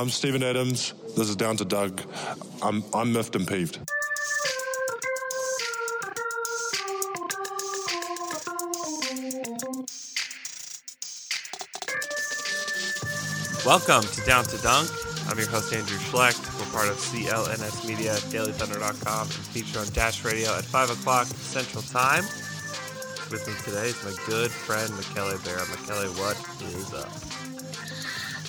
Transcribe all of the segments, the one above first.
I'm Steven Adams. This is Down to Dunk. I'm, I'm miffed and peeved. Welcome to Down to Dunk. I'm your host, Andrew Schlecht. We're part of CLNS Media, at DailyThunder.com, and featured on Dash Radio at 5 o'clock Central Time. With me today is my good friend, Michele Bear. Michele, what is up?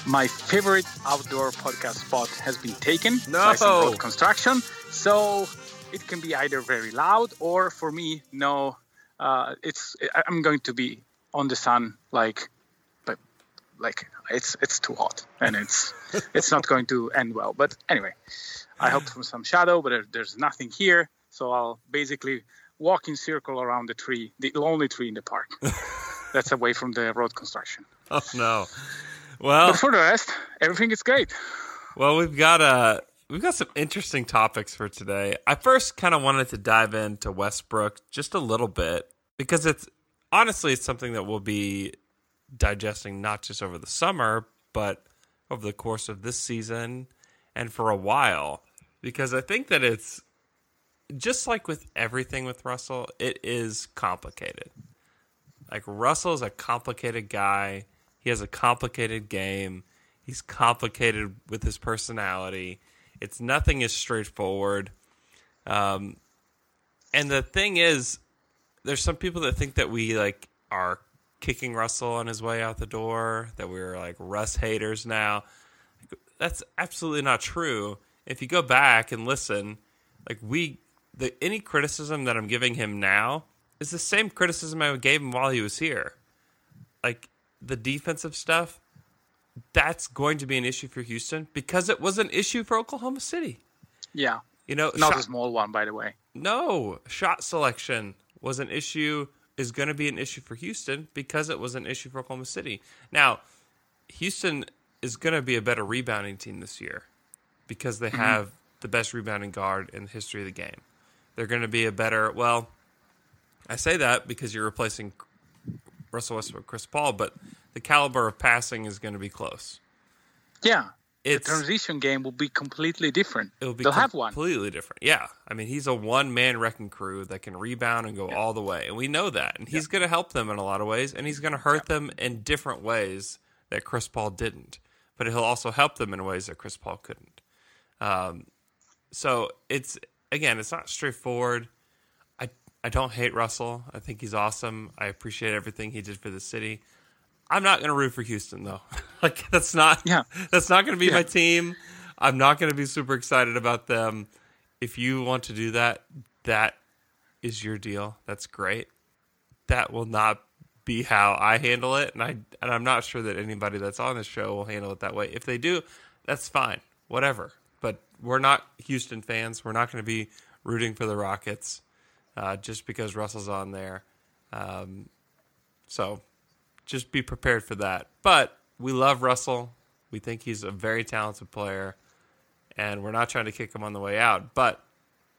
My favorite outdoor podcast spot has been taken No. by some road construction, so it can be either very loud or, for me, no. Uh, it's I'm going to be on the sun, like, but like it's it's too hot, and it's it's not going to end well. But anyway, I hope for some shadow, but there's nothing here, so I'll basically walk in circle around the tree, the only tree in the park. That's away from the road construction. Oh, no. Well, But for the rest, everything is great. well, we've got uh, we've got some interesting topics for today. I first kind of wanted to dive into Westbrook just a little bit because it's honestly it's something that we'll be digesting not just over the summer, but over the course of this season and for a while. Because I think that it's just like with everything with Russell, it is complicated. Like Russell is a complicated guy. He has a complicated game. He's complicated with his personality. It's nothing is straightforward. Um, and the thing is, there's some people that think that we like are kicking Russell on his way out the door, that we're like Russ haters now. That's absolutely not true. If you go back and listen, like we the any criticism that I'm giving him now is the same criticism I gave him while he was here. Like the defensive stuff, that's going to be an issue for Houston because it was an issue for Oklahoma City. Yeah. You know, Not shot- a small one, by the way. no, shot selection was an issue, is going to be an issue for Houston because it was an issue for Oklahoma City. Now, Houston is going to be a better rebounding team this year because they mm-hmm. have the best rebounding guard in the history of the game. They're going to be a better, well, I say that because you're replacing Russell Westbrook, Chris Paul, but the caliber of passing is going to be close. Yeah. It's the transition game will be completely different. It'll be They'll have one. completely different. Yeah, I mean, he's a one man wrecking crew that can rebound and go all the way, and we know that. And he's going to help them in a lot of ways, and he's going to hurt them in different ways that Chris Paul didn't. But he'll also help them in ways that Chris Paul couldn't. Um, so it's again, it's not straightforward. I don't hate Russell. I think he's awesome. I appreciate everything he did for the city. I'm not going to root for Houston though. like that's not Yeah. that's not going to be Yeah. my team. I'm not going to be super excited about them. If you want to do that, that is your deal. That's great. That will not be how I handle it, and I and I'm not sure that anybody that's on this show will handle it that way. If they do, that's fine. Whatever. But we're not Houston fans. We're not going to be rooting for the Rockets uh, just because Russell's on there. Um, so just be prepared for that. But we love Russell. We think he's a very talented player, and we're not trying to kick him on the way out. But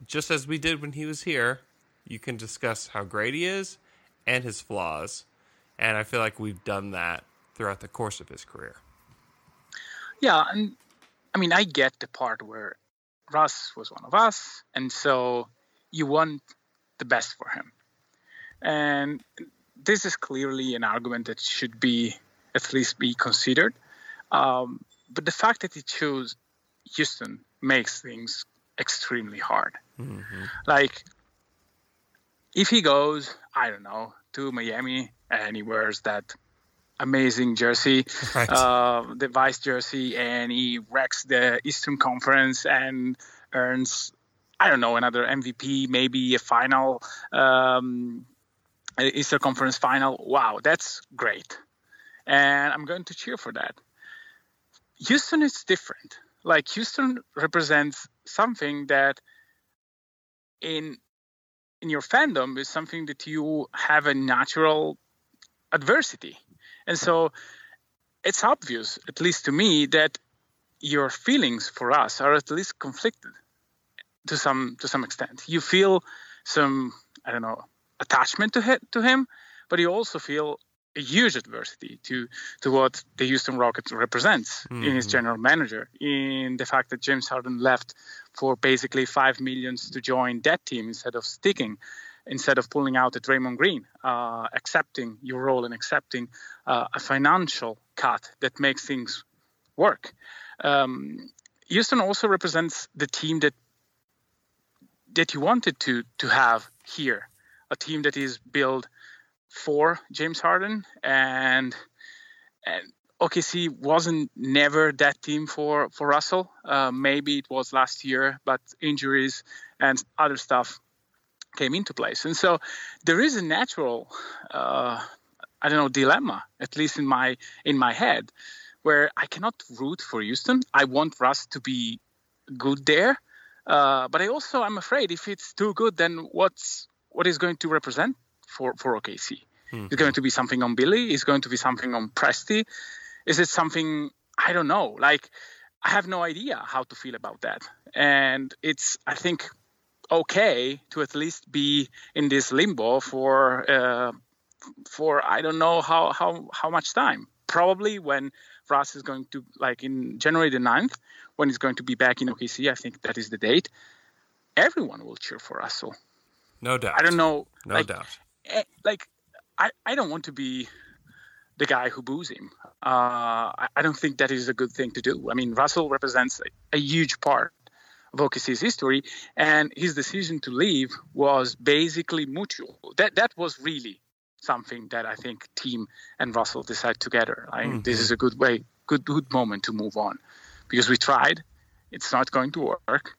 just as we did when he was here, you can discuss how great he is and his flaws. And I feel like we've done that throughout the course of his career. Yeah, and I mean, I get the part where Russ was one of us, and so you want the best for him. And this is clearly an argument that should be at least be considered. Um, but the fact that he chose Houston makes things extremely hard. Like, if he goes, I don't know, to Miami and he wears that amazing jersey, Right. uh, the vice jersey, and he wrecks the Eastern Conference and earns, I don't know, another MVP, maybe a final, um, a Eastern Conference final. Wow, that's great. And I'm going to cheer for that. Houston is different. Like, Houston represents something that in in your fandom is something that you have a natural adversity. And so it's obvious, at least to me, that your feelings for us are at least conflicted to some to some extent. You feel some I don't know attachment to him, to him, but you also feel a huge adversity to to what the Houston Rockets represents mm-hmm. in his mm-hmm. general manager, in the fact that James Harden left for basically five millions to join that team instead of sticking, instead of pulling out a Draymond Green, uh, accepting your role and accepting uh, a financial cut that makes things work. Um, Houston also represents the team that that you wanted to to have here, a team that is built for James Harden and and OKC wasn't never that team for for Russell. Uh, maybe it was last year, but injuries and other stuff came into place, and so there is a natural, uh, I don't know, dilemma, at least in my in my head, where I cannot root for Houston. I want Russ to be good there, uh, but I also I'm afraid if it's too good, then what's what is going to represent for for OKC? Mm-hmm. Is going to be something on Billy? Is going to be something on Presti? Is it something I don't know? Like I have no idea how to feel about that, and it's I think okay to at least be in this limbo for uh, for I don't know how how how much time. Probably when Russ is going to like in January the 9th, when he's going to be back in OKC, I think that is the date. Everyone will cheer for Russell. No doubt. I don't know. No like, doubt. Eh, like I, I don't want to be the guy who boos him. Uh, I, I, don't think that is a good thing to do. I mean, Russell represents a, a huge part of OKC's history, and his decision to leave was basically mutual. That that was really something that I think team and Russell decide together. I mm-hmm. this is a good way, good good moment to move on, because we tried, it's not going to work,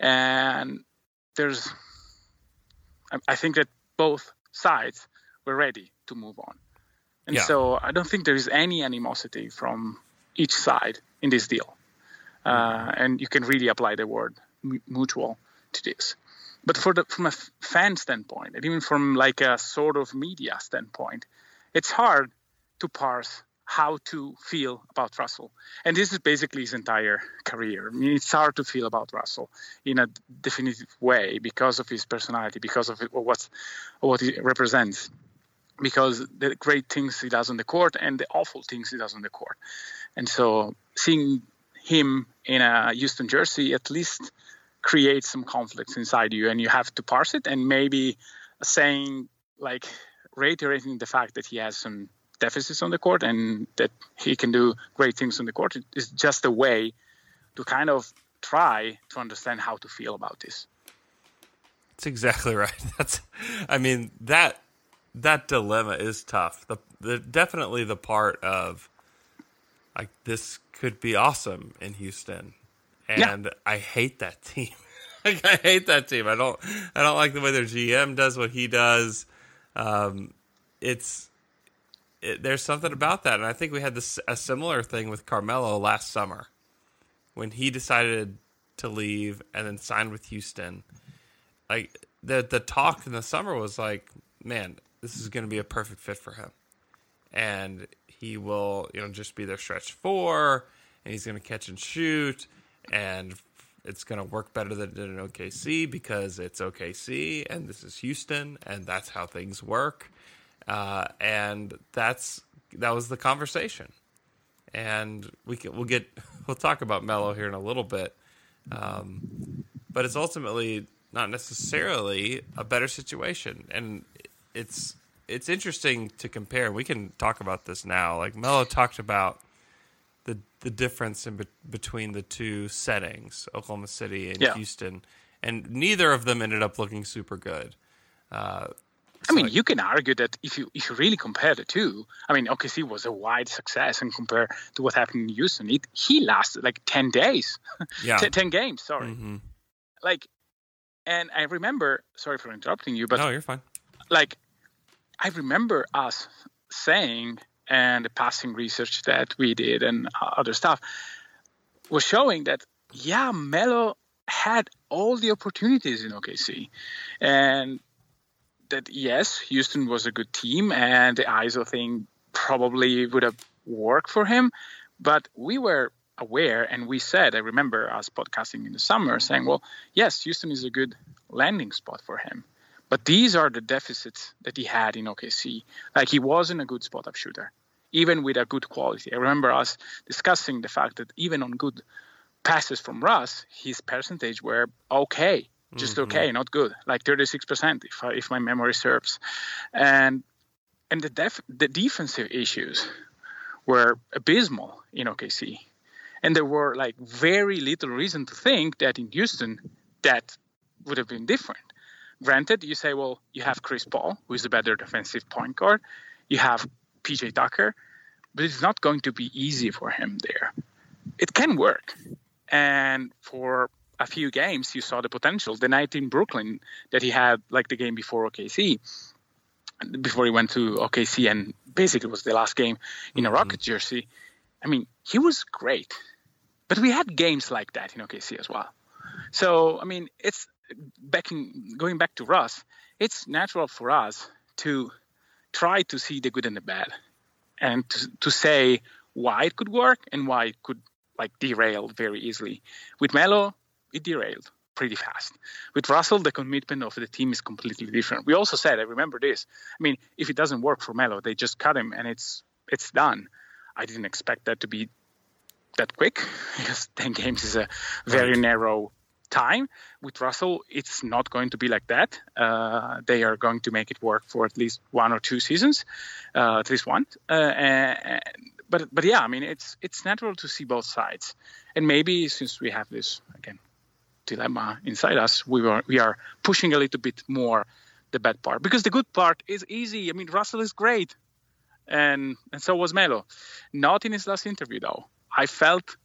and there's. I, think that both sides were ready to move on, and yeah. so I don't think there is any animosity from each side in this deal, uh, and you can really apply the word mutual to this. But for the from a fan standpoint and even from like a sort of media standpoint it's hard to parse how to feel about Russell. And this is basically his entire career. I mean, it's hard to feel about Russell in a definitive way because of his personality, because of what, what he represents, because the great things he does on the court and the awful things he does on the court. And so seeing him in a Houston jersey at least creates some conflicts inside you and you have to parse it and maybe saying like reiterating the fact that he has some deficits on the court and that he can do great things on the court is just a way to kind of try to understand how to feel about this that's exactly right that's i mean that that dilemma is tough the, the definitely the part of like this could be awesome in houston and yeah. I hate that team. like, I hate that team. I don't. I don't like the way their GM does what he does. Um, it's it, there's something about that, and I think we had this a similar thing with Carmelo last summer when he decided to leave and then signed with Houston. Like the the talk in the summer was like, man, this is going to be a perfect fit for him, and he will you know just be their stretch four, and he's going to catch and shoot and it's going to work better than it did in OKC because it's OKC and this is Houston and that's how things work. Uh, and that's that was the conversation. And we can we'll get we'll talk about Melo here in a little bit, um, but it's ultimately not necessarily a better situation. And it's it's interesting to compare. We can talk about this now. Like Melo talked about the the difference in be- between the two settings, Oklahoma City and yeah. Houston, and neither of them ended up looking super good. Uh, I mean, you can argue that if you if you really compare the two, I mean, OKC was a wide success, and compare to what happened in Houston, it he lasted like ten days, yeah, ten games. Sorry, mm-hmm. like, and I remember. Sorry for interrupting you, but no, you're fine. Like, I remember us saying and the passing research that we did and other stuff was showing that yeah, Melo had all the opportunities in OKC, and that yes, Houston was a good team, and the ISO thing probably would have worked for him, but we were aware and we said i remember us podcasting in the summer saying well yes houston is a good landing spot for him But these are the deficits that he had in OKC. Like he wasn't a good spot up shooter, even with a good quality. I remember us discussing the fact that even on good passes from Russ, his percentage were okay, just mm-hmm. okay, not good, like 36% if I, if my memory serves. And and the def- the defensive issues were abysmal in OKC. And there were like very little reason to think that in Houston that would have been different. Granted, you say, well, you have Chris Paul, who is a better defensive point guard. You have PJ Tucker, but it's not going to be easy for him there. It can work. And for a few games, you saw the potential. The night in Brooklyn that he had, like the game before OKC, before he went to OKC, and basically was the last game in a mm-hmm. Rocket jersey. I mean, he was great. But we had games like that in OKC as well. So, I mean, it's backing, going back to Russ, it's natural for us to try to see the good and the bad and to, to say why it could work and why it could like derail very easily. With Melo, it derailed pretty fast. With Russell, the commitment of the team is completely different. We also said, I remember this. I mean, if it doesn't work for Melo, they just cut him and it's it's done. I didn't expect that to be that quick because 10 games is a very right. narrow time. With Russell, it's not going to be like that. Uh, they are going to make it work for at least one or two seasons, uh, at least one. Uh, and, but but yeah, I mean, it's it's natural to see both sides, and maybe since we have this again dilemma inside us, we are we are pushing a little bit more the bad part because the good part is easy. I mean, Russell is great, and and so was Melo. Not in his last interview though. I felt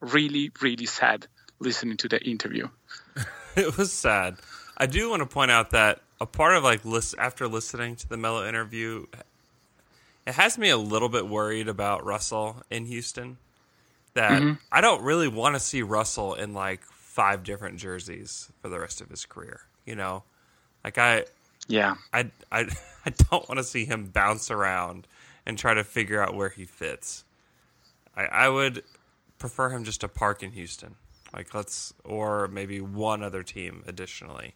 really really sad listening to the interview. it was sad. I do want to point out that a part of like list after listening to the Melo interview, it has me a little bit worried about Russell in Houston. That mm-hmm. I don't really want to see Russell in like five different jerseys for the rest of his career. You know, like I, yeah, I I I don't want to see him bounce around and try to figure out where he fits. I I would prefer him just to park in Houston. Like let's or maybe one other team additionally.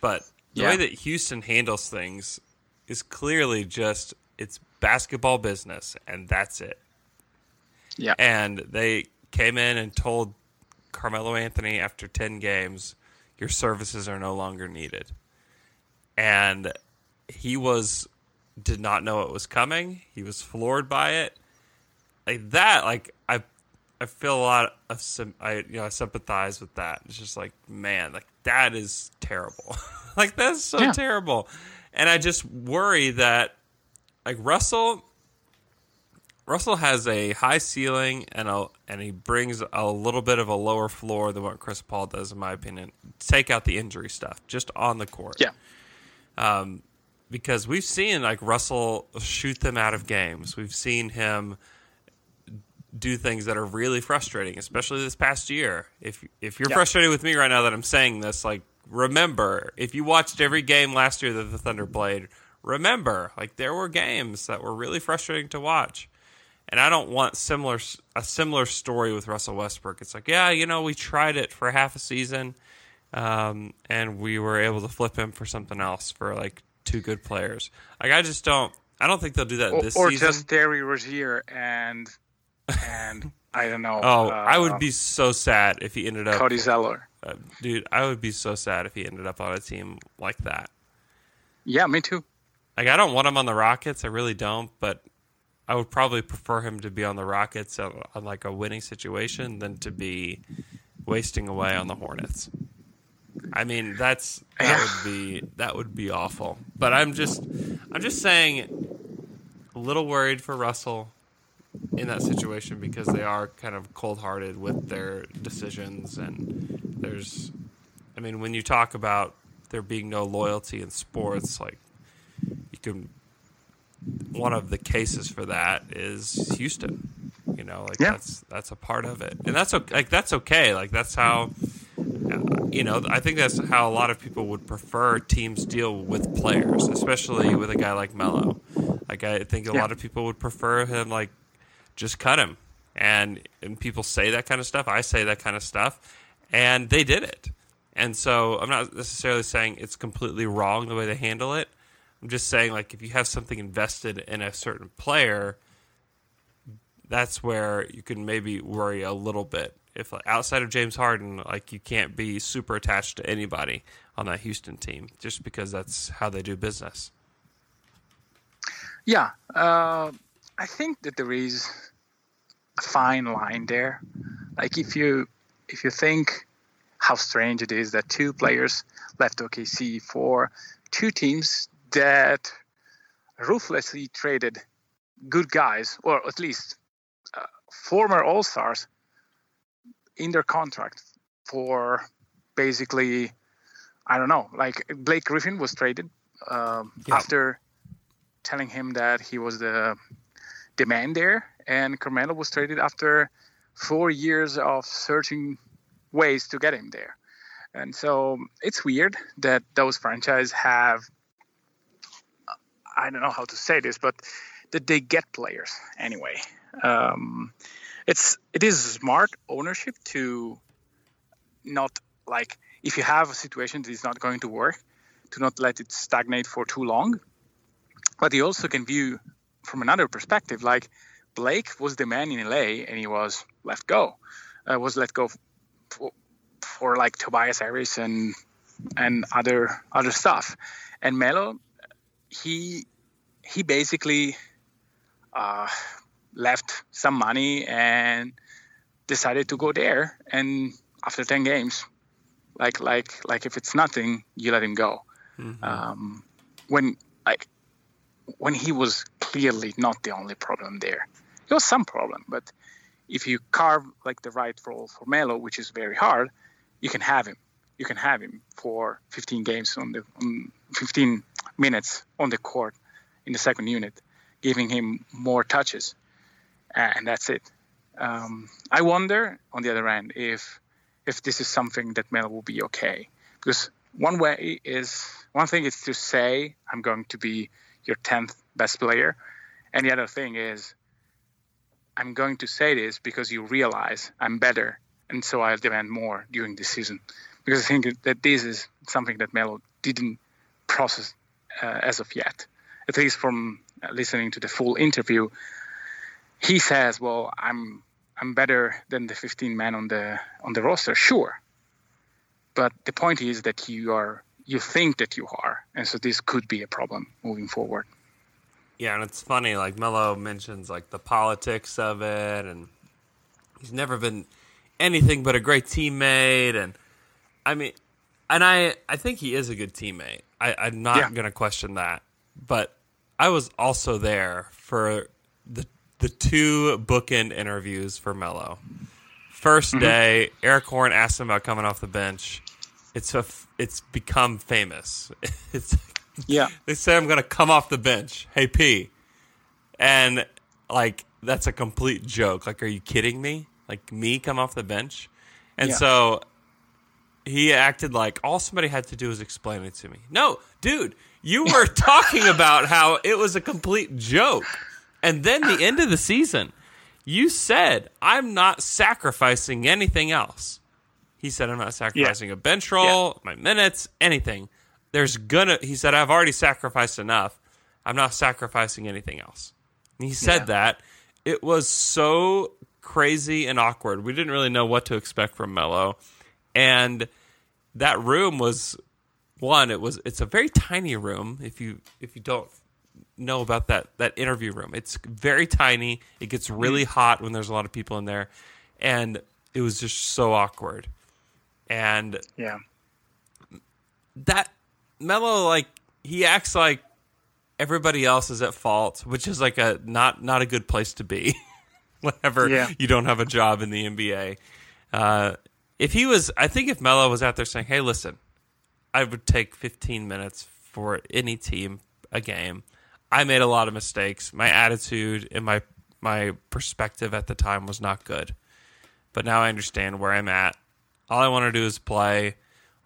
But the yeah. way that Houston handles things is clearly just it's basketball business and that's it. Yeah. And they came in and told Carmelo Anthony after 10 games, your services are no longer needed. And he was did not know it was coming. He was floored by it. Like that, like I I feel a lot of I you know I sympathize with that. It's just like man, like that is terrible. like that's so yeah. terrible, and I just worry that like Russell. Russell has a high ceiling and a and he brings a little bit of a lower floor than what Chris Paul does, in my opinion. Take out the injury stuff, just on the court. Yeah. Um, because we've seen like Russell shoot them out of games. We've seen him do things that are really frustrating, especially this past year. If if you're yeah. frustrated with me right now that I'm saying this, like remember, if you watched every game last year that the Thunder played, remember, like there were games that were really frustrating to watch. And I don't want similar a similar story with Russell Westbrook. It's like, yeah, you know, we tried it for half a season, um, and we were able to flip him for something else for like two good players. Like I just don't. I don't think they'll do that or, this or season. Or just Terry Rozier and and I don't know. Oh, uh, I would be so sad if he ended up Cody Zeller. Uh, dude, I would be so sad if he ended up on a team like that. Yeah, me too. Like I don't want him on the Rockets, I really don't, but I would probably prefer him to be on the Rockets on, on like a winning situation than to be wasting away on the Hornets. I mean, that's that would be that would be awful. But I'm just I'm just saying a little worried for Russell in that situation because they are kind of cold-hearted with their decisions and there's I mean when you talk about there being no loyalty in sports like you can one of the cases for that is Houston you know like yeah. that's that's a part of it and that's okay like that's okay like that's how uh, you know I think that's how a lot of people would prefer teams deal with players especially with a guy like Melo like I think a yeah. lot of people would prefer him like just cut him. And, and people say that kind of stuff. I say that kind of stuff. And they did it. And so I'm not necessarily saying it's completely wrong the way they handle it. I'm just saying like if you have something invested in a certain player, that's where you can maybe worry a little bit. If like, outside of James Harden, like you can't be super attached to anybody on that Houston team just because that's how they do business. Yeah, uh, I think that there is a fine line there. Like if you if you think how strange it is that two players left OKC for two teams that ruthlessly traded good guys, or at least uh, former All Stars, in their contract for basically, I don't know, like Blake Griffin was traded um, yeah. after telling him that he was the demand there, and Carmelo was traded after four years of searching ways to get him there. And so it's weird that those franchises have I don't know how to say this, but that they get players anyway. Um, it's it is smart ownership to not like if you have a situation that is not going to work, to not let it stagnate for too long. But you also can view from another perspective, like Blake was the man in LA and he was let go, uh, was let go for, for like Tobias Harris and and other other stuff. And Melo, he he basically uh, left some money and decided to go there. And after ten games, like like like if it's nothing, you let him go. Mm-hmm. Um, when like when he was clearly not the only problem there, it was some problem, but if you carve like the right role for Melo, which is very hard, you can have him. You can have him for 15 games on the on 15 minutes on the court in the second unit, giving him more touches, and that's it. Um, I wonder, on the other hand, if if this is something that Melo will be okay, because one way is one thing is to say I'm going to be your 10th best player, and the other thing is I'm going to say this because you realize I'm better, and so I'll demand more during the season. Because I think that this is something that Melo didn't process uh, as of yet, at least from listening to the full interview. He says, "Well, I'm I'm better than the 15 men on the on the roster, sure, but the point is that you are you think that you are, and so this could be a problem moving forward." Yeah, and it's funny. Like Melo mentions, like the politics of it, and he's never been anything but a great teammate. And I mean, and I I think he is a good teammate. I, I'm not yeah. going to question that. But I was also there for the the two bookend interviews for Melo. 1st mm-hmm. day, Erik Horne asked him about coming off the bench. It's a it's become famous. It's yeah. they say I'm going to come off the bench. Hey, P. And, like, that's a complete joke. Like, are you kidding me? Like, me come off the bench? And yeah. so he acted like all somebody had to do was explain it to me. No, dude, you were talking about how it was a complete joke. And then the end of the season, you said, I'm not sacrificing anything else. He said, I'm not sacrificing yeah. a bench role, yeah. my minutes, anything there's gonna he said i've already sacrificed enough i'm not sacrificing anything else and he said yeah. that it was so crazy and awkward we didn't really know what to expect from Melo and that room was one it was it's a very tiny room if you if you don't know about that that interview room it's very tiny it gets really mm. hot when there's a lot of people in there and it was just so awkward and yeah that Melo like he acts like everybody else is at fault, which is like a not not a good place to be. Whenever yeah. you don't have a job in the NBA, uh, if he was, I think if Melo was out there saying, "Hey, listen, I would take 15 minutes for any team a game. I made a lot of mistakes. My attitude and my my perspective at the time was not good, but now I understand where I'm at. All I want to do is play."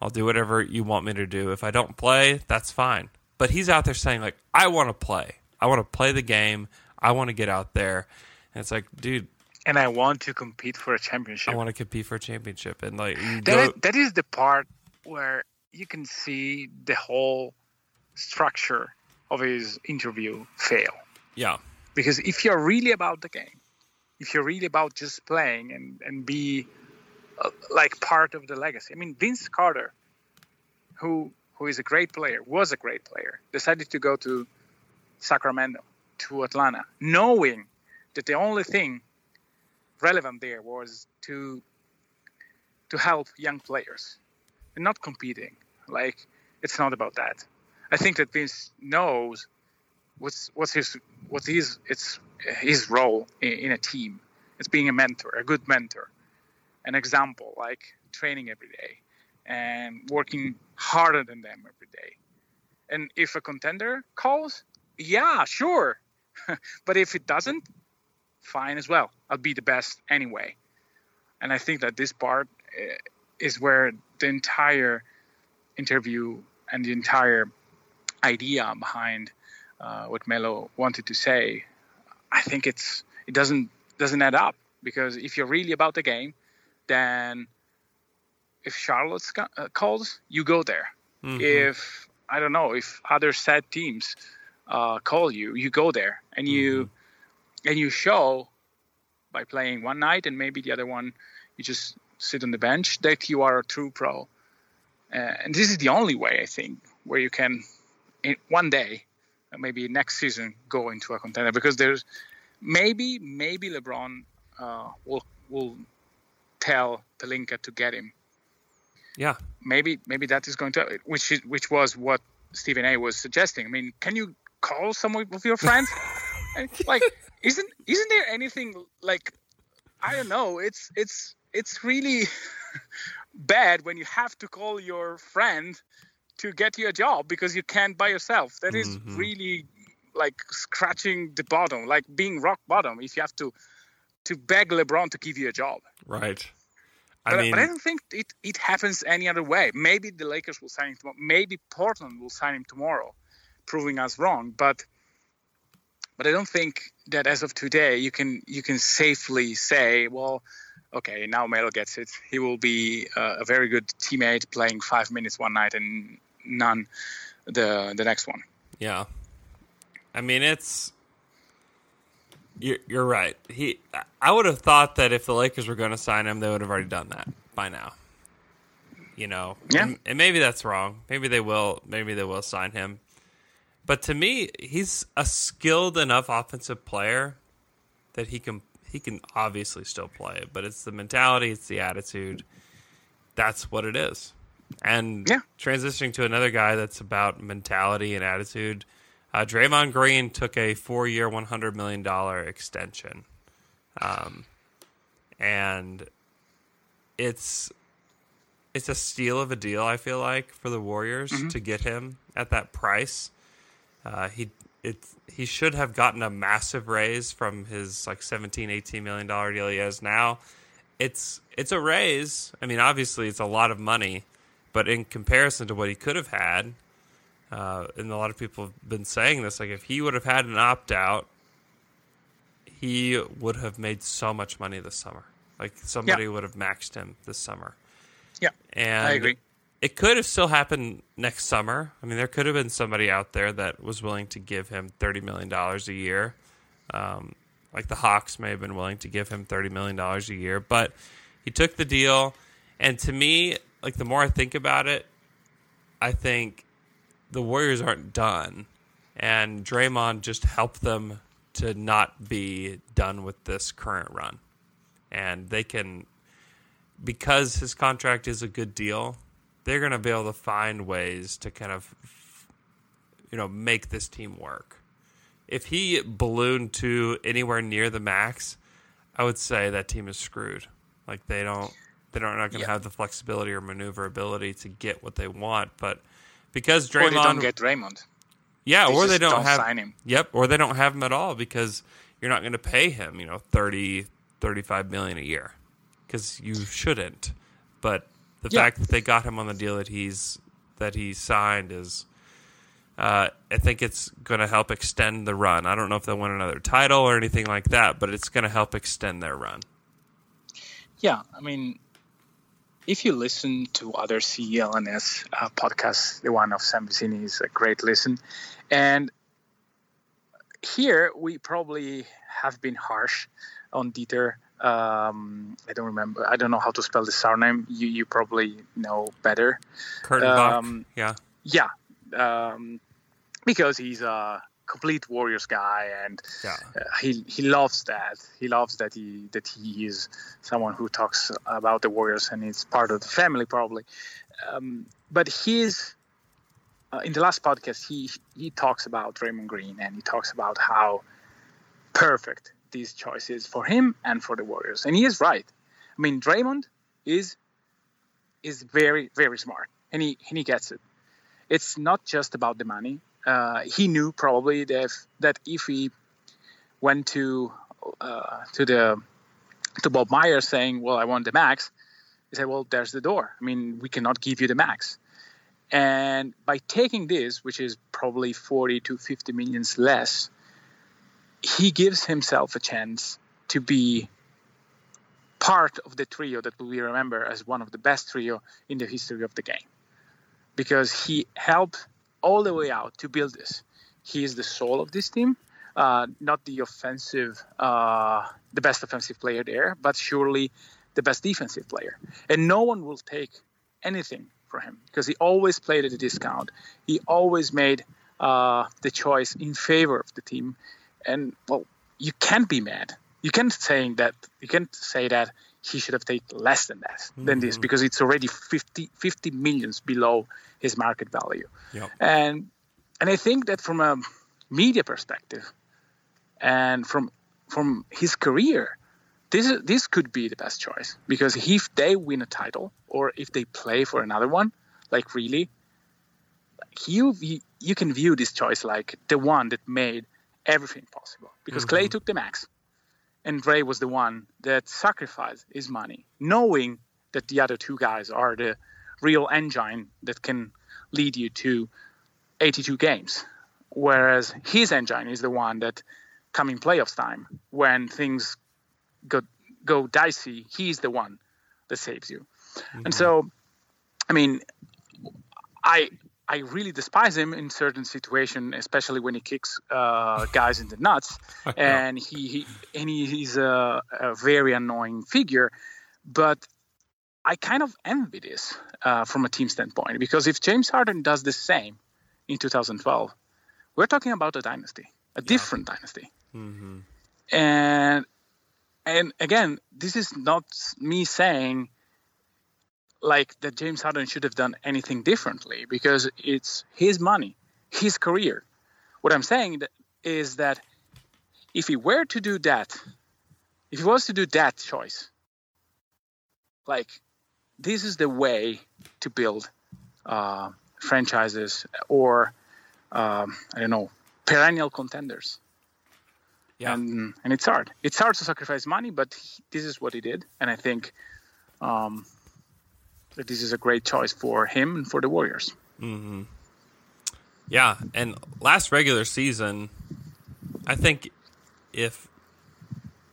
I'll do whatever you want me to do. If I don't play, that's fine. But he's out there saying like, I want to play. I want to play the game. I want to get out there. And it's like, dude. And I want to compete for a championship. I want to compete for a championship. And like, that, go... that is the part where you can see the whole structure of his interview fail. Yeah. Because if you're really about the game, if you're really about just playing and, and be uh, like part of the legacy. I mean, Vince Carter, who who is a great player, was a great player, decided to go to Sacramento, to Atlanta, knowing that the only thing relevant there was to to help young players and not competing. Like it's not about that. I think that Vince knows what's what's his what's his it's his role in, in a team. It's being a mentor, a good mentor, an example, like training every day and working harder than them every day. And if a contender calls, yeah, sure. but if it doesn't, fine as well. I'll be the best anyway. And I think that this part eh, is where the entire interview and the entire idea behind uh, what Melo wanted to say, I think it's it doesn't doesn't add up because if you're really about the game, then if Charlotte uh, calls, you go there. Mm-hmm. If I don't know if other sad teams uh, call you, you go there and you mm-hmm. And you show by playing one night and maybe the other one you just sit on the bench that you are a true pro. Uh, and this is the only way I think where you can in one day maybe next season go into a contender because there's maybe maybe LeBron uh, will will tell Pelinka to get him. Yeah, maybe maybe that is going to which is, which was what Stephen A. was suggesting. I mean, can you call some of your friends? like, isn't isn't there anything like I don't know? It's it's it's really bad when you have to call your friend to get you a job because you can't by yourself. That is mm-hmm. really like scratching the bottom, like being rock bottom. If you have to to beg LeBron to give you a job, right? I but, mean, but I don't think it, it happens any other way. Maybe the Lakers will sign him tomorrow. Maybe Portland will sign him tomorrow, proving us wrong. But but I don't think that as of today you can you can safely say, well, okay, now Melo gets it. He will be uh, a very good teammate, playing five minutes one night and none the the next one. Yeah, I mean it's you're, you're right. He I would have thought that if the Lakers were going to sign him, they would have already done that by now. You know, yeah. and, and maybe that's wrong. Maybe they will. Maybe they will sign him. But to me, he's a skilled enough offensive player that he can he can obviously still play. But it's the mentality, it's the attitude. That's what it is. And yeah. transitioning to another guy that's about mentality and attitude, uh, Draymond Green took a four-year, one hundred million dollar extension, um, and it's it's a steal of a deal. I feel like for the Warriors mm-hmm. to get him at that price. Uh, he it he should have gotten a massive raise from his like 17 18 million dollar deal he has now it's it's a raise i mean obviously it's a lot of money but in comparison to what he could have had, uh, and a lot of people have been saying this, like if he would have had an opt out, he would have made so much money this summer. Like somebody yeah. would have maxed him this summer. Yeah, and I agree. It could have still happened next summer. I mean, there could have been somebody out there that was willing to give him thirty million dollars a year. Um, like the Hawks may have been willing to give him thirty million dollars a year, but he took the deal. And to me, like the more I think about it, I think the Warriors aren't done, and Draymond just helped them to not be done with this current run, and they can because his contract is a good deal. They're going to be able to find ways to kind of you know make this team work. If he ballooned to anywhere near the max, I would say that team is screwed. Like they don't they're not going to yeah. have the flexibility or maneuverability to get what they want. But because Draymond, or they don't get Draymond. Yeah, they or they don't, don't have sign him. Yep, or they don't have him at all because you're not going to pay him, you know, 30 35 million a year because you shouldn't. But the yeah. fact that they got him on the deal that he's that he signed is uh, I think it's going to help extend the run. I don't know if they'll win another title or anything like that, but it's going to help extend their run. Yeah, I mean, if you listen to other CLNS uh, podcasts, the one of Sam Vecenie is a great listen. And here we probably have been harsh on Dieter. Um, I don't remember. I don't know how to spell the surname. You you probably know better. Kurtenbach. Um, yeah. Yeah. Um, because he's a complete Warriors guy, and yeah. uh, he he loves that. He loves that he that he is someone who talks about the Warriors, and it's part of the family probably. Um, but he's uh, in the last podcast he he talks about Draymond Green, and he talks about how perfect these choices for him and for the Warriors, and he is right. I mean, Draymond is is very very smart, and he and he gets it. It's not just about the money uh, he knew probably that if, that if he went to uh, to the to Bob Myers saying, "Well, I want the max," he said, "Well, there's the door. I mean, we cannot give you the max." And by taking this, which is probably 40 to 50 millions less, he gives himself a chance to be part of the trio that we remember as one of the best trio in the history of the game because he helped all the way out to build this. He is the soul of this team, uh, not the offensive, uh, the best offensive player there, but surely the best defensive player. And no one will take anything from him because he always played at a discount. He always made uh, the choice in favor of the team. And well, you can't be mad. You can't saying that. You can't say that he should have taken less than that mm-hmm. than this mm-hmm. because it's already 50, 50 millions below his market value. Yep. And and I think that from a media perspective and from from his career, this is, this could be the best choice because if they win a title or if they play for another one, like really, you you can view this choice like the one that made everything possible because mm-hmm. Klay took the max and Dre was the one that sacrificed his money, knowing that the other two guys are the real engine that can lead you to 82 games. Whereas his engine is the one that, coming playoffs time, when things go go dicey, he's the one that saves you. Mm-hmm. And so, I mean, I I really despise him in certain situations, especially when he kicks uh, guys in the nuts, and he, he and he, he's a, a, very annoying figure. But I kind of envy this uh, from a team standpoint because if James Harden does the same in 2012, we're talking about a dynasty, a yeah. different dynasty, mm-hmm. and and again, this is not me saying like that James Harden should have done anything differently because it's his money, his career. What I'm saying is that if he were to do that, if he was to do that choice, like this is the way to build uh, franchises or um, I don't know perennial contenders. Yeah, and and it's hard. It's hard to sacrifice money, but he, this is what he did, and I think um, that this is a great choice for him and for the Warriors. Mm-hmm. Yeah, and last regular season, I think if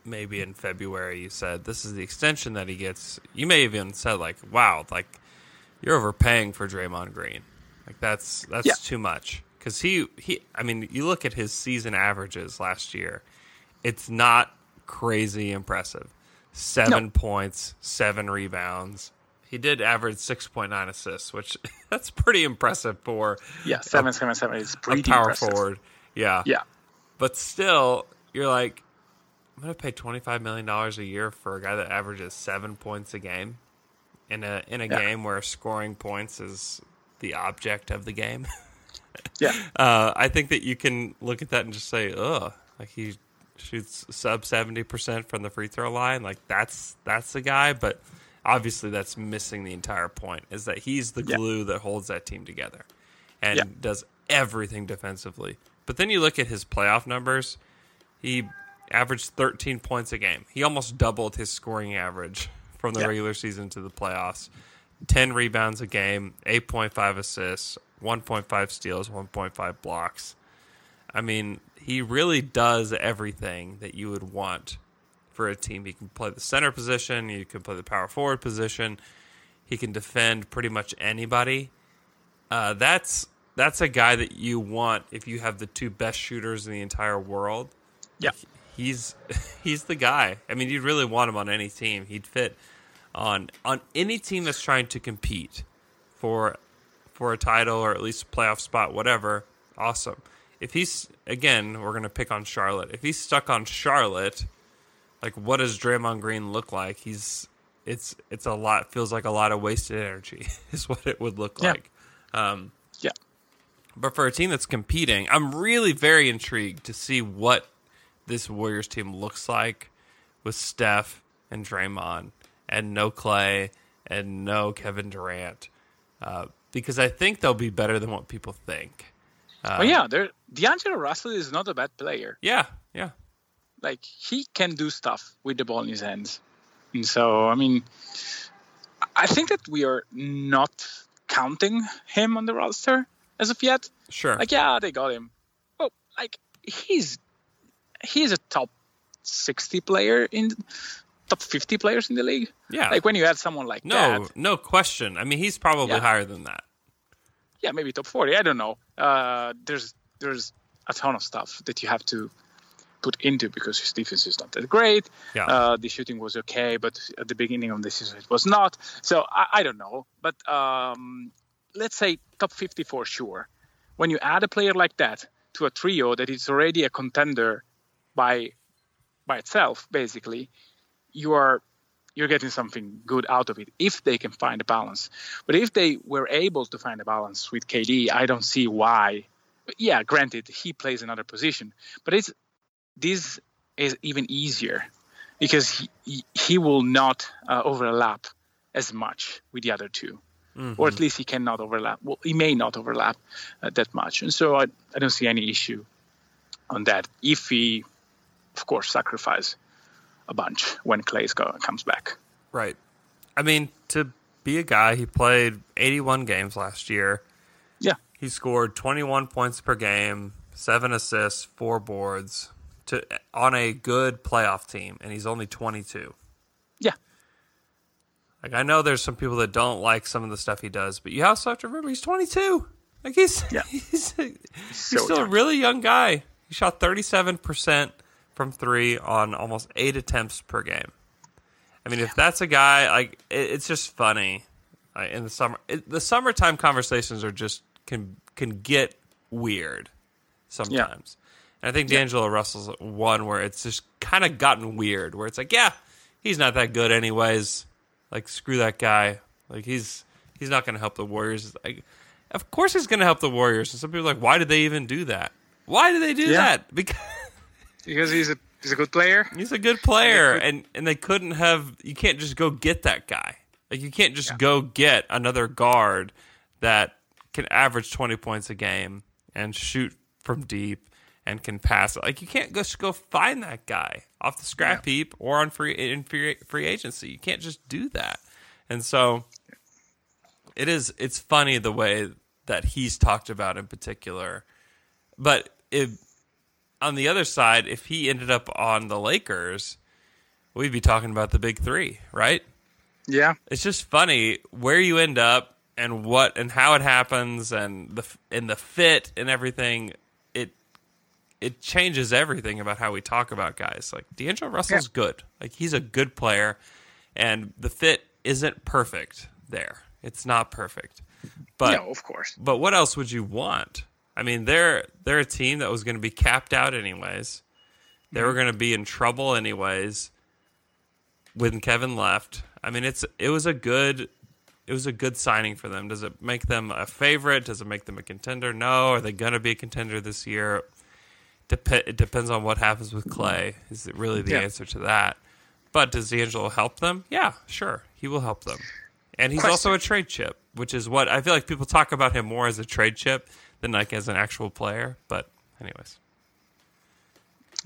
maybe in February you said this is the extension that he gets, you may even said like, "Wow, like you're overpaying for Draymond Green. Like that's that's yeah. too much." Because he he, I mean, you look at his season averages last year, it's not crazy impressive. Seven no. points, seven rebounds, he did average 6.9 assists, which that's pretty impressive for yeah seven seven seven is pretty a power impressive. forward. Yeah, yeah. But still, you're like, I'm gonna pay 25 million dollars a year for a guy that averages seven points a game in a in a yeah. game where scoring points is the object of the game. yeah, uh, I think that you can look at that and just say, ugh, like he shoots sub 70 percent from the free throw line. Like that's that's the guy, but obviously that's missing the entire point is that he's the glue yeah. that holds that team together and yeah. does everything defensively. But then you look at his playoff numbers, he averaged 13 points a game. He almost doubled his scoring average from the yeah. regular season to the playoffs. 10 rebounds a game, 8.5 assists, 1.5 steals, 1.5 blocks. I mean, he really does everything that you would want for a team. He can play the center position, you can play the power forward position. He can defend pretty much anybody. Uh, that's that's a guy that you want if you have the two best shooters in the entire world. Yeah. He's he's the guy. I mean, you'd really want him on any team. He'd fit on on any team that's trying to compete for for a title or at least a playoff spot, whatever. Awesome. If he's again, we're gonna pick on Charlotte. If he's stuck on Charlotte, like what does Draymond Green look like? He's it's it's a lot feels like a lot of wasted energy is what it would look Yeah. like. Um, Yeah. but for a team that's competing, I'm really very intrigued to see what this Warriors team looks like with Steph and Draymond and no Clay and no Kevin Durant. Uh, because I think they'll be better than what people think. Uh, but yeah, there D'Angelo Russell is not a bad player. Yeah, yeah. Like he can do stuff with the ball in his hands. And so I mean I think that we are not counting him on the roster as of yet. Sure. Like yeah, they got him. Well, like he's he's a top sixty player in top fifty players in the league. yeah. Like when you add someone like no, that, no question. I mean, he's probably Yeah. higher than that. yeah, maybe top forty. I don't know. Uh, there's there's a ton of stuff that you have to put into because his defense is not that great. Yeah. Uh, the shooting was okay, but at the beginning of the season it was not. So I, I don't know. But um, let's say top 50 for sure. When you add a player like that to a trio that is already a contender by by itself, basically, you are you're getting something good out of it if they can find a balance. But if they were able to find a balance with KD, I don't see why. Yeah, granted, he plays another position, but it's this is even easier because he, he, will not uh, overlap as much with the other 2 or at least he cannot overlap. Well, he may not overlap uh, that much, and so I, I don't see any issue on that if he, of course, sacrifice a bunch when Clay go, comes back. Right. I mean, to be a guy, he played 81 games last year. Yeah, He scored 21 points per game, seven assists, four boards to on a good playoff team, and he's only 22. yeah, Like I know there's some people that don't like some of the stuff he does, but you also have to remember he's 22. Like he's Yeah. he's, he's So still a really young guy. He shot 37% from 3 on almost 8 attempts per game. I mean, if that's a guy like it, it's just funny uh, in the summer. It, the summertime conversations are just can can get weird sometimes. And I think D'Angelo Russell's one where it's just kind of gotten weird, where it's like, yeah, he's not that good anyways. Like, screw that guy. Like, he's he's not going to help the Warriors. Like, of course he's going to help the Warriors. And some people are like, why did they even do that? Why did they do Yeah. that? Because because he's a he's a good player. He's a good player, and and they couldn't have. You can't just go get that guy. Like you can't just go get another guard that can average twenty points a game and shoot from deep and can pass. It. Like you can't just go find that guy off the scrap heap or on free in free, free agency. You can't just do that. And so it is. It's funny the way that he's talked about in particular, but it on the other side, if he ended up on the Lakers, we'd be talking about the big three, right? Yeah, It's just funny where you end up and what and how it happens and the and the fit and everything. It changes everything about how we talk about guys. Like D'Angelo Russell's good. Like he's a good player, and the fit isn't perfect there. It's not perfect, but yeah, of course. but what else would you want? I mean, they're they're a team that was going to be capped out anyways. They were mm-hmm. going to be in trouble anyways when Kevin left. I mean, it's it was a good it was a good signing for them. Does it make them a favorite? Does it make them a contender? No. Are they going to be a contender this year? Dep- it depends on what happens with Clay. Is it really the Yeah. answer to that? But does D'Angelo help them? Yeah, sure. He will help them. And he's Question. also a trade chip, which is what I feel like people talk about him more as a trade chip than like as an actual player. But anyways.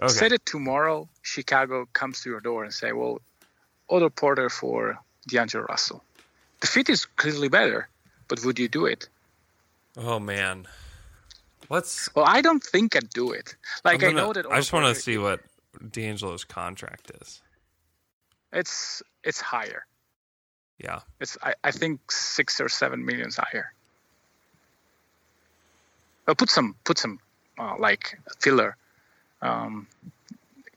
Okay. Say that tomorrow Chicago comes to your door and say, "Well, Otto Porter for D'Angelo Russell." The fit is clearly better, but would you do it? Oh man. Let's Well, I don't think I'd do it. Like I'm I gonna- know that I just want to see what D'Angelo's contract is. it's it's higher. Yeah. It's I, I think six or seven millions higher. But put some put some uh, like filler. Um,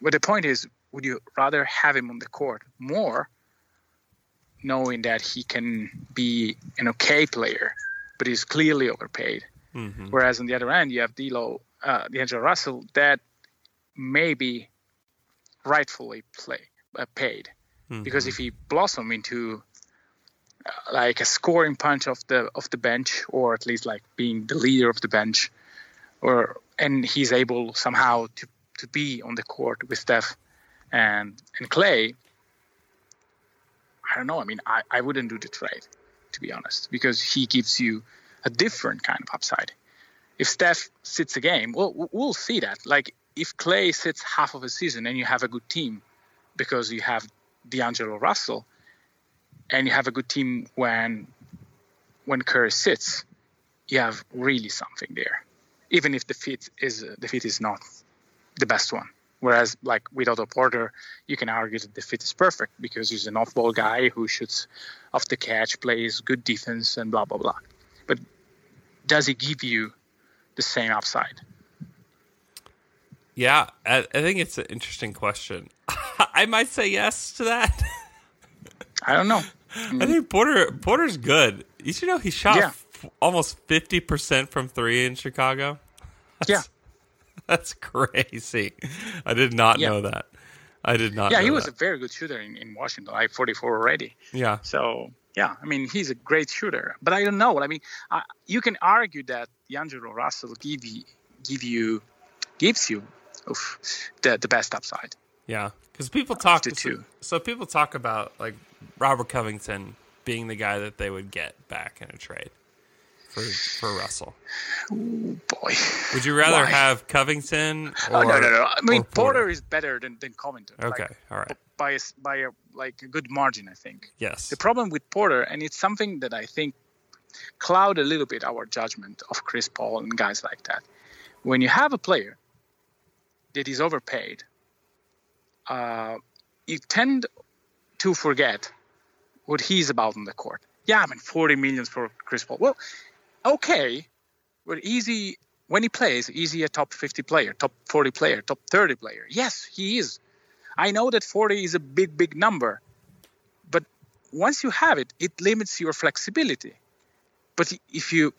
but the point is, would you rather have him on the court more, knowing that he can be an okay player, but he's clearly overpaid? Mm-hmm. Whereas on the other end, you have D'Lo, uh, D'Angelo Russell, that may be rightfully play uh, paid Mm-hmm. because if he blossom into uh, like a scoring punch of the of the bench, or at least like being the leader of the bench, or and he's able somehow to to be on the court with Steph and and Clay. I don't know. I mean, I, I wouldn't do the trade, to be honest, because he gives you a different kind of upside. If Steph sits a game, well, we'll see that. Like if Clay sits half of a season and you have a good team, because you have D'Angelo Russell, and you have a good team when when Curry sits, you have really something there, even if the fit is the fit is not the best one. Whereas, like with Otto Porter, you can argue that the fit is perfect because he's an off-ball guy who shoots off the catch, plays good defense, and blah blah blah. But does he give you the same upside? Yeah, I, think it's an interesting question. I might say yes to that. I don't know. I think Porter Porter's good. You should know he shot Yeah. f- almost fifty percent from three in Chicago. Yeah, That's crazy. I did not Yeah. know that. I did not. yeah, he was that. a very good shooter in, in Washington, like 44 already. yeah. So yeah, I mean he's a great shooter, but I don't know. I mean, I, you can argue that D'Angelo Russell give you give you gives you oof, the the best upside. Yeah, because people talk to so, so people talk about like Robert Covington being the guy that they would get back in a trade for for Russell. Boy, Would you rather Why? have Covington? Or, oh no no no! I mean or Porter is better than than Covington. Okay, like, all right. By a, by a like a good margin, I think. Yes. The problem with Porter, and it's something that I think cloud a little bit our judgment of Chris Paul and guys like that. When you have a player that is overpaid, uh, you tend to forget what he's about on the court. Yeah, I mean, 40 millions for Chris Paul. Well, okay, but easy when he plays, is he a top 50 player, top 40 player, top 30 player? Yes, he is. I know that 40 is a big, big number, but once you have it, it limits your flexibility. But if you,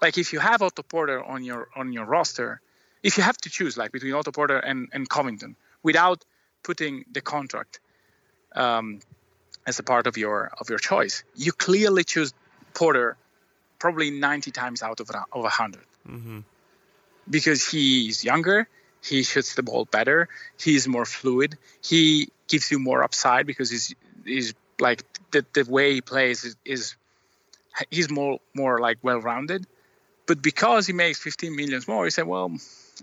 like, if you have Otto Porter on your on your roster, if you have to choose, like, between Otto Porter and and Covington, without putting the contract um, as a part of your of your choice, you clearly choose Porter, probably 90 times out of of 100 hmm because he's younger, he shoots the ball better, he's more fluid, he gives you more upside because he's he's like the, the way he plays is, is he's more more like well rounded. But because he makes 15 millions more, he said, well,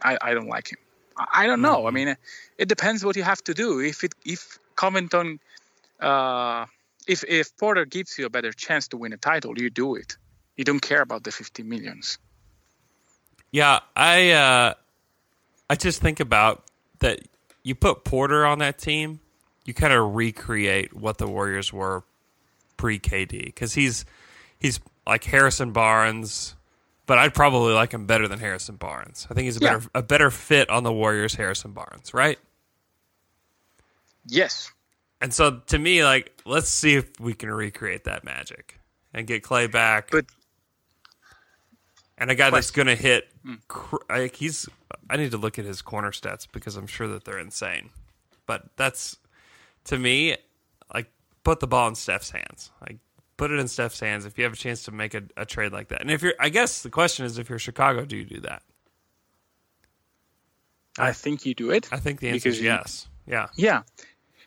I, I don't like him. I, I don't know. I mean, it depends what you have to do. If it if Covington, uh, if if Porter gives you a better chance to win a title, you do it. You don't care about the 50 millions. Yeah, I uh, I just think about that. You put Porter on that team, you kind of recreate what the Warriors were pre KD because he's he's like Harrison Barnes, but I'd probably like him better than Harrison Barnes. I think he's a Yeah. better a better fit on the Warriors. Harrison Barnes, right? Yes. And so to me, like, let's see if we can recreate that magic and get Clay back. But and a guy that's going to hit, Hmm. cr- like he's. I need to look at his corner stats because I'm sure that they're insane. But that's to me, like, put the ball in Steph's hands. Like, put it in Steph's hands if you have a chance to make a, a trade like that. And if you're, I guess the question is, if you're Chicago, do you do that? I think you do it. I think the answer is you- yes. Yeah. Yeah,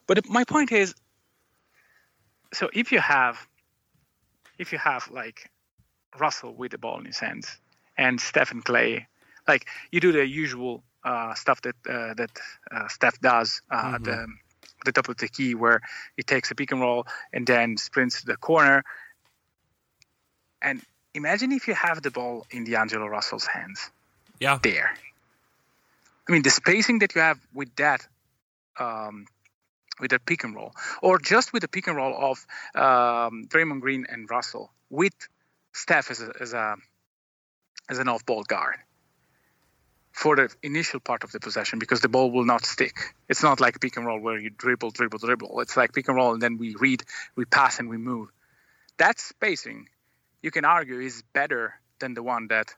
but my point is, so if you have, if you have like Russell with the ball in his hands and Stephen Clay, like you do the usual uh, stuff that uh, that uh, Steph does uh, at the, the top of the key, where he takes a pick and roll and then sprints to the corner. And imagine if you have the ball in D'Angelo Russell's hands Yeah. there. I mean, the spacing that you have with that um, with a pick and roll, or just with the pick and roll of um, Draymond Green and Russell with Steph as a, as a as an off-ball guard for the initial part of the possession because the ball will not stick. It's not like pick and roll where you dribble, dribble, dribble. It's like pick and roll and then we read, we pass, and we move. That spacing, you can argue, is better than the one that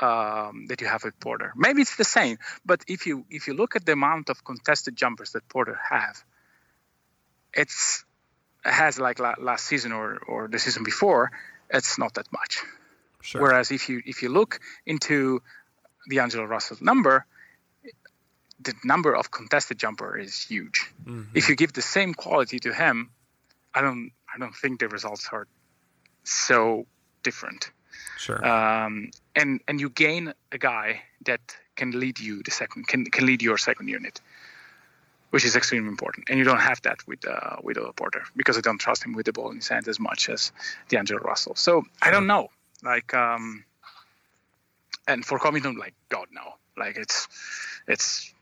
um, that you have with Porter. Maybe it's the same, but if you if you look at the amount of contested jumpers that Porter have, it's has like la- last season or or the season before, it's not that much. Sure. Whereas if you if you look into D'Angelo Russell number, the number of contested jumper is huge. Mm-hmm. If you give the same quality to him, I don't I don't think the results are so different. Sure. Um, and and you gain a guy that can lead you the second can can lead your second unit, which is extremely important. And you don't have that with uh, with Otto Porter because I don't trust him with the ball in his hand as much as the D'Angelo Russell. So I don't know. Like um, and for Covington, like God no, like it's it's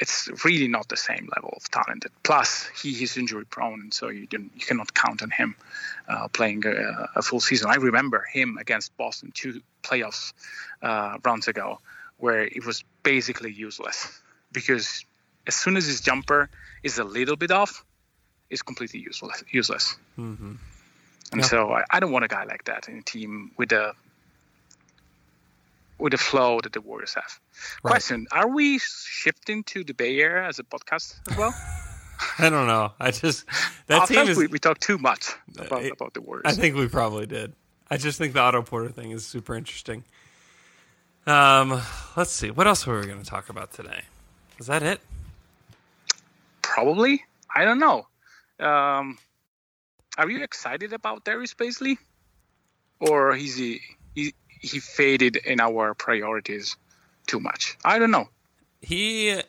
it's really not the same level of talent. Plus, he is injury prone, so you you cannot count on him uh, playing a, a, full season. I remember him against Boston two playoffs uh, rounds ago, where it was basically useless because as soon as his jumper is a little bit off, it's completely useless. Useless. Mm-hmm. And yeah. so I, I don't want a guy like that in a team with a with the flow that the Warriors have. Right. Question: Are we shifting to the Bay Area as a podcast as well? I don't know. I just that I team is. We, we talked too much about, it, about the Warriors. I think we probably did. I just think the Otto Porter thing is super interesting. Um, let's see. What else were we going to talk about today? Is that it? Probably. I don't know. Um, are you excited about Darius Bazley, or is he, he he faded in our priorities too much. I don't know. He,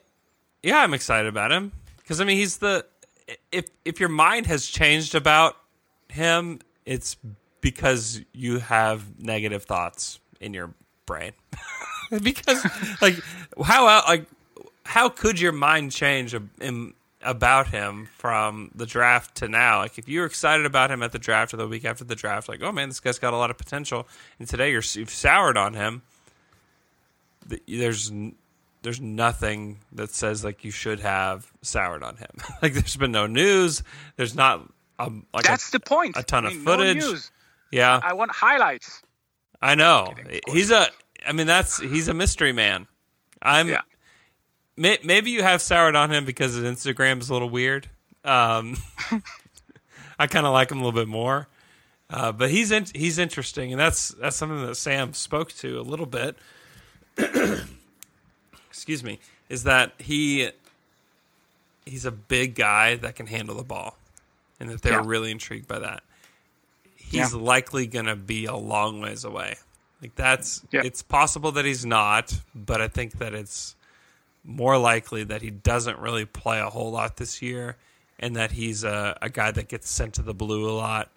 yeah, I'm excited about him because I mean he's the if if your mind has changed about him, it's because you have negative thoughts in your brain. because like how like how could your mind change in about him from the draft to now. Like if you were excited about him at the draft or the week after the draft, like oh man, this guy's got a lot of potential, and today you're you've soured on him. There's there's nothing that says like you should have soured on him. like there's been no news. There's not um, like that's a, the point. A ton I of footage. No yeah, I want highlights. I know he's a. I mean that's he's a mystery man. I'm. Yeah maybe you have soured on him because his Instagram is a little weird. Um, I kind of like him a little bit more, uh, but he's in, he's interesting, and that's that's something that Sam spoke to a little bit. Excuse me, is that he he's a big guy that can handle the ball, and that they're yeah. really intrigued by that. He's yeah. likely going to be a long ways away. Like that's yeah. it's possible that he's not, but I think that it's more likely that he doesn't really play a whole lot this year and that he's a, a guy that gets sent to the blue a lot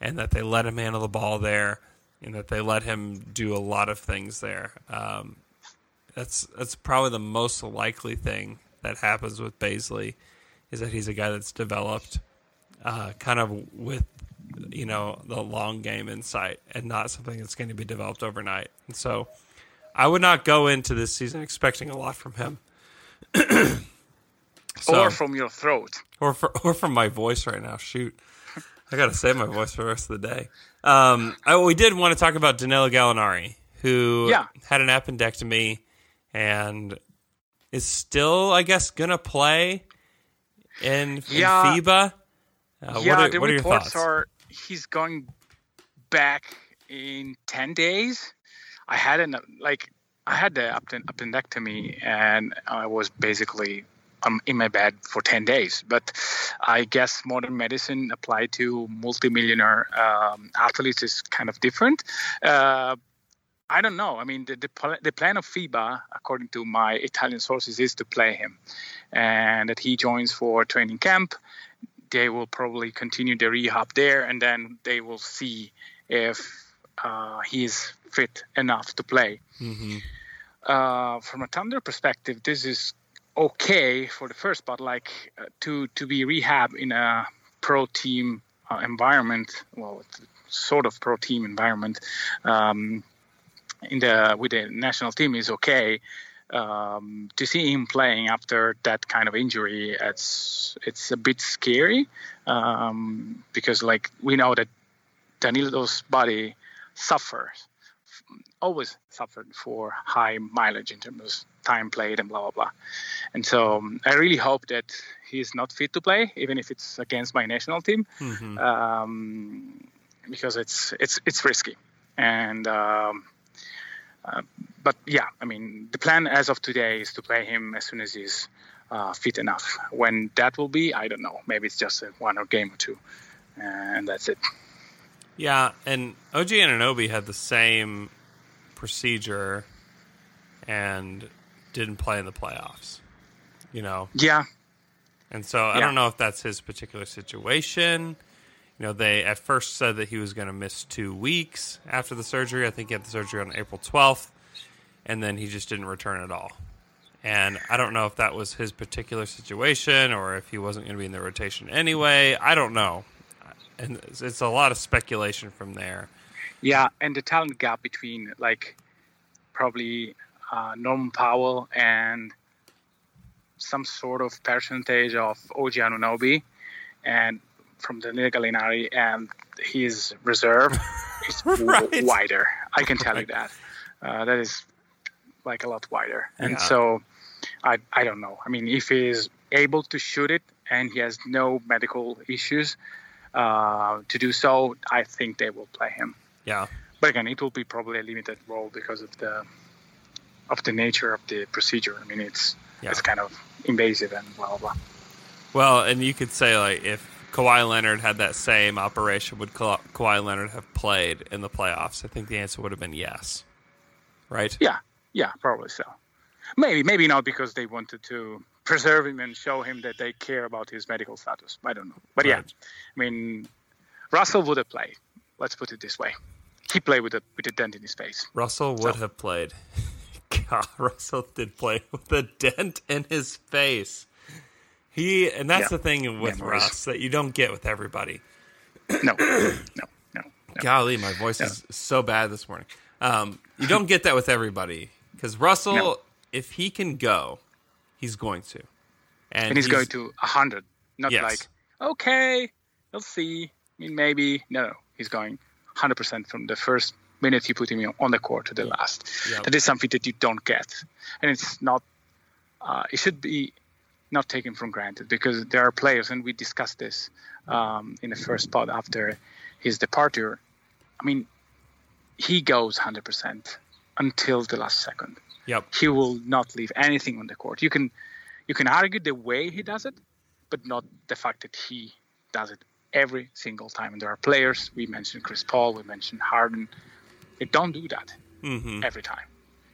and that they let him handle the ball there and that they let him do a lot of things there. Um, that's that's probably the most likely thing that happens with Bazley is that he's a guy that's developed uh, kind of with you know the long game insight and not something that's going to be developed overnight. And so I would not go into this season expecting a lot from him. so, or from your throat. Or for, or from my voice right now. Shoot. I got to save my voice for the rest of the day. Um, I, we did want to talk about Danilo Gallinari, who yeah. had an appendectomy and is still, I guess, going to play in, yeah. in FIBA. Uh, yeah, what are, the what reports are he's going back in 10 days. I had an, like, I had the appendectomy and I was basically um, in my bed for 10 days. But I guess modern medicine applied to multimillionaire um, athletes is kind of different. Uh, I don't know. I mean, the, the, the, plan of FIBA, according to my Italian sources, is to play him and that he joins for training camp. They will probably continue the rehab there and then they will see if uh, he's fit enough to play. Mm-hmm. Uh, from a Thunder perspective, this is okay for the first, but like uh, to to be rehab in a pro team uh, environment, well, sort of pro team environment, um, in the with the national team is okay. Um, to see him playing after that kind of injury, it's it's a bit scary um, because like we know that Danilo's body suffers always suffered for high mileage in terms of time played and blah blah blah. And so um, I really hope that he's not fit to play, even if it's against my national team, mm-hmm. um, because it's it's it's risky. And um, uh, but yeah, I mean the plan as of today is to play him as soon as he's uh, fit enough. When that will be, I don't know. Maybe it's just a one or game or two, and that's it. Yeah, and OG Anunoby had the same procedure and didn't play in the playoffs. You know. Yeah. And so I don't know if that's his particular situation. You know, they at first said that he was going to miss two weeks after the surgery. I think he had the surgery on April 12th, and then he just didn't return at all. And I don't know if that was his particular situation or if he wasn't going to be in the rotation anyway. I don't know and it's a lot of speculation from there. Yeah, and the talent gap between like probably uh, Norman Powell and some sort of percentage of OG Anunoby, and from the Gallinari and his reserve is right. wider. I can tell you that. Uh, that is like a lot wider, and yeah. so I I don't know. I mean, if he is able to shoot it and he has no medical issues, uh, to do so, I think they will play him. Yeah. But again, it will be probably a limited role because of the of the nature of the procedure. I mean, it's yeah. it's kind of invasive and blah blah blah. Well, and you could say like if Kawhi Leonard had that same operation, would Ka- Kawhi Leonard have played in the playoffs? I think the answer would have been yes. Right? Yeah, yeah, probably so. Maybe, maybe not because they wanted to preserve him and show him that they care about his medical status. I don't know, but right. yeah, I mean, Russell would have played. Let's put it this way: he played with a with a dent in his face. Russell would so. have played. God, Russell did play with a dent in his face. He and that's yeah. the thing with Russ that you don't get with everybody. No, no, no. no. Golly, my voice no. is so bad this morning. Um, you don't get that with everybody because Russell, no. if he can go, He's going to, and, and he's, he's, going to hundred. Not yes. like okay, we'll see. I mean, maybe no. He's going hundred percent from the first minute you put him on the court to the last. That is something that you don't get, and it's not. Uh, it should be not taken for granted because there are players, and we discussed this um, in the first pod after his departure. I mean, he goes 100% until the last second. Yep. He will not leave anything on the court. You can you can argue the way he does it, but not the fact that he does it every single time. And there are players we mentioned Chris Paul, we mentioned Harden. They don't do that mm-hmm. every time.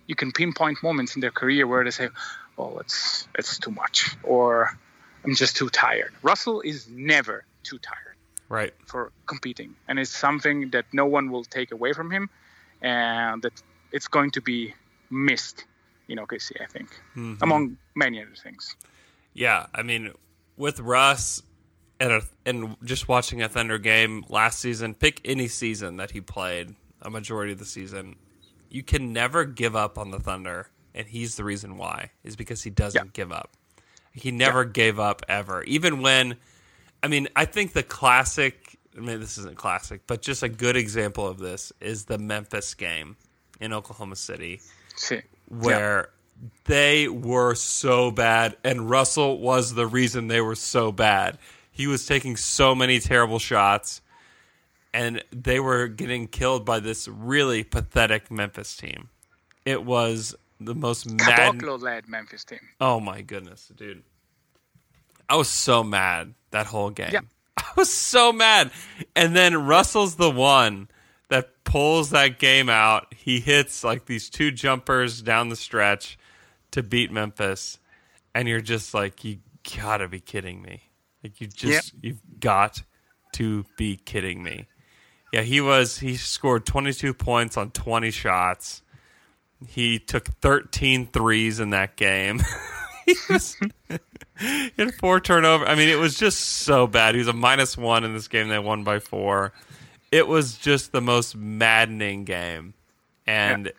You can pinpoint moments in their career where they say, "Oh, it's it's too much," or "I'm just too tired." Russell is never too tired, right, for competing, and it's something that no one will take away from him, and that it's going to be missed in OKC, I think, mm-hmm. among many other things. Yeah, I mean, with Russ and a, and just watching a Thunder game last season, pick any season that he played, a majority of the season, you can never give up on the Thunder, and he's the reason why is because he doesn't yeah. give up. He never yeah. gave up ever, even when. I mean, I think the classic. I mean, this isn't classic, but just a good example of this is the Memphis game in Oklahoma City sí. where yeah. they were so bad, and Russell was the reason they were so bad. He was taking so many terrible shots, and they were getting killed by this really pathetic Memphis team. It was the most mad led Memphis team. Oh my goodness, dude! I was so mad that whole game. Yeah. I was so mad, and then Russell's the one that pulls that game out. He hits like these two jumpers down the stretch to beat Memphis, and you're just like, you gotta be kidding me! Like you just yep. you've got to be kidding me. Yeah, he was. He scored 22 points on 20 shots. He took 13 threes in that game. he, was, he had four turnover. I mean, it was just so bad. He was a minus one in this game. They won by four. It was just the most maddening game, and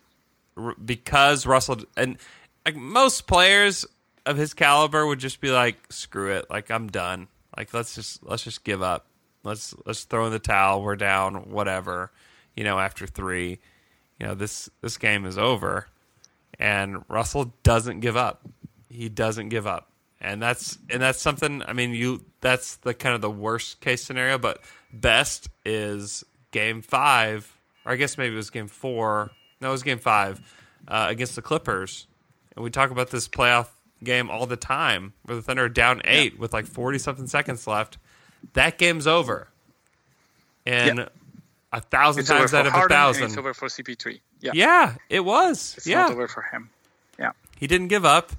r- because Russell and like most players of his caliber would just be like, "Screw it! Like I'm done. Like let's just let's just give up. Let's let's throw in the towel. We're down. Whatever. You know, after three, you know this this game is over." And Russell doesn't give up. He doesn't give up, and that's and that's something. I mean, you that's the kind of the worst case scenario, but best is game five, or I guess maybe it was game four. No, it was game five uh, against the Clippers, and we talk about this playoff game all the time where the Thunder are down eight with like forty something seconds left. That game's over, and Yeah. a thousand It's times out of a Harden, and thousand, it's over for CP3. Yeah, yeah, it was. it's yeah, not over for him. Yeah, he didn't give up.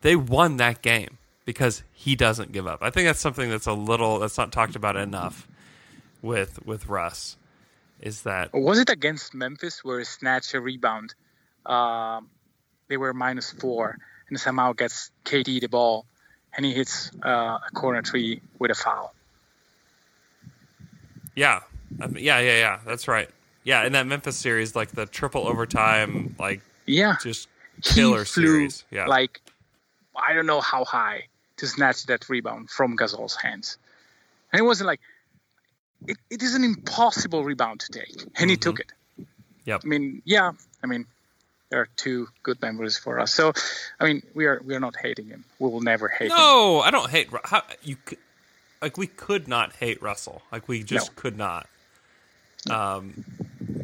They won that game because he doesn't give up. I think that's something that's a little that's not talked about enough with with Russ. Is that Or was it against Memphis where he snatched a rebound? Um, they were minus four, and somehow gets KD the ball, and he hits uh, a corner three with a foul. yeah, yeah, yeah, yeah. That's right. Yeah, in that Memphis series, like the triple overtime, like Yeah, just he killer flew series. Yeah, like I don't know how high to snatch that rebound from Gasol's hands, and it wasn't like it, it is an impossible rebound to take, and he took it. Mm-hmm. I mean, yeah, I mean, there are two good memories for us. So, I mean, we are we are not hating him. We will never hate him. No, I don't hate how you like we could not hate Russell. Like we just No. could not. Um,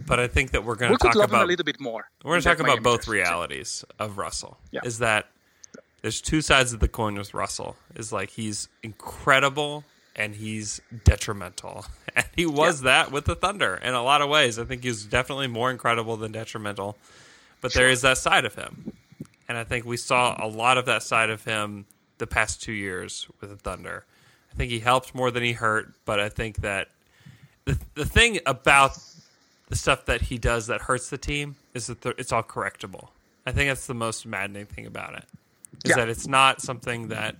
but I think that we're going to talk him about a little bit more. we're going to talk Miami about both jersey. realities of Russell. Yeah. Is that there's two sides of the coin with Russell. Is like he's incredible and he's detrimental, and he was that with the Thunder in a lot of ways. I think he's definitely more incredible than detrimental. But there is that side of him. And I think we saw a lot of that side of him the past two years with the Thunder. I think he helped more than he hurt, but I think that the, the thing about the stuff that he does that hurts the team is that it's all correctable. I think that's the most maddening thing about it. Is Yeah. that it's not something that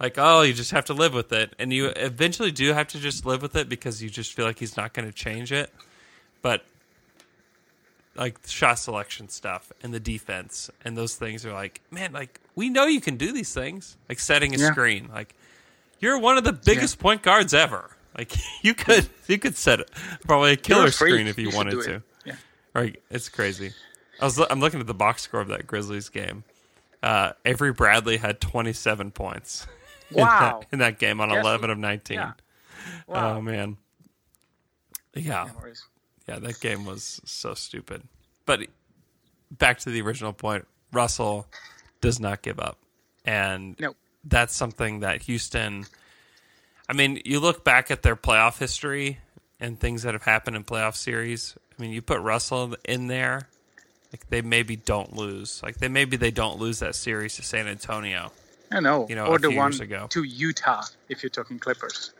like oh you just have to live with it and you eventually do have to just live with it because you just feel like he's not going to change it. But like shot selection stuff and the defense and those things are like, man, like we know you can do these things. Like setting a Yeah. screen. Like you're one of the biggest point guards ever. Like you could you could set probably a killer a screen if you, should wanted to. Yeah. Right, it's crazy. I was I'm looking at the box score of that Grizzlies game. Uh, Avery Bradley had 27 points in, Wow. that, in that game on Yes, 11 of 19. Yeah. Wow. Oh man, yeah, Memories. Yeah, that game was so stupid. But back to the original point, Russell does not give up, and No. that's something that Houston. I mean, you look back at their playoff history and things that have happened in playoff series. I mean, you put Russell in there, like they maybe don't lose. Like they maybe they don't lose that series to San Antonio. I know. You know, or a the few one years ago. to Utah, if you're talking Clippers.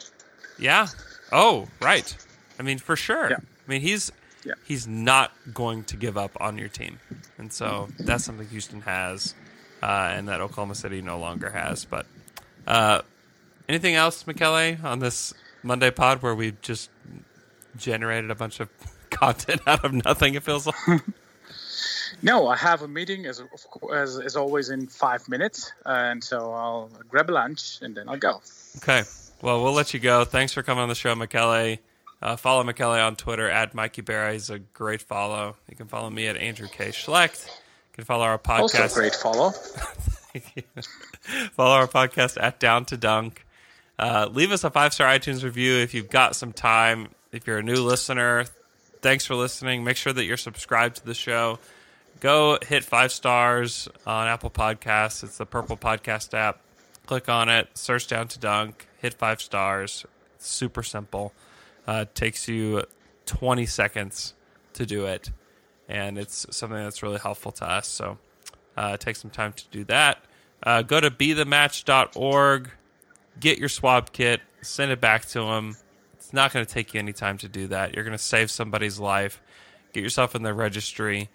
Yeah. Oh, right. I mean, for sure. Yeah. I mean, he's Yeah. he's not going to give up on your team, and so that's something Houston has, uh, and that Oklahoma City no longer has. But uh, anything else, Michele, on this Monday pod where we just generated a bunch of content out of nothing? It feels like. No, I have a meeting as of cour- as, as always in five minutes, and so I'll grab a lunch and then I'll go. Okay. Well, we'll let you go. Thanks for coming on the show, Michele. Uh, follow Michele on Twitter at Mikey Berra. He's a great follow. You can follow me at Andrew K. Schlecht. You can follow our podcast. Also, great follow. follow our podcast at Down to Dunk. Uh, leave us a five star iTunes review if you've got some time. If you're a new listener, thanks for listening. Make sure that you're subscribed to the show. Go hit five stars on Apple Podcasts. It's the Purple Podcast app. Click on it, search Down to Dunk, hit five stars. It's super simple. Uh, takes you 20 seconds to do it, and it's something that's really helpful to us. So uh, take some time to do that. Uh, go to be bethematch.org, get your swab kit, send it back to them. It's not going to take you any time to do that. You're going to save somebody's life. Get yourself in the registry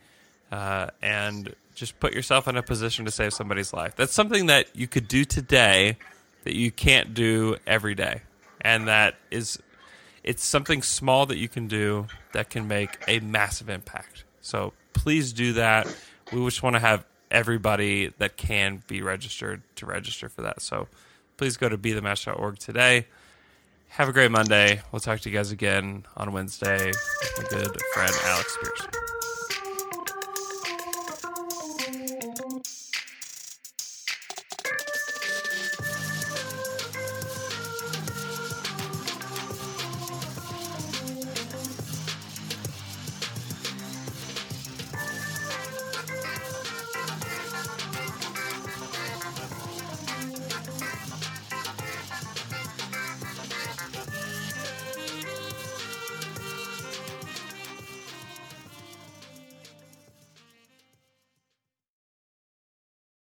uh, and just put yourself in a position to save somebody's life. That's something that you could do today that you can't do every day. And that is it's something small that you can do that can make a massive impact. So please do that. We just want to have everybody that can be registered to register for that. So please go to be bethematch.org today. Have a great Monday. We'll talk to you guys again on Wednesday my good friend Alex Spears.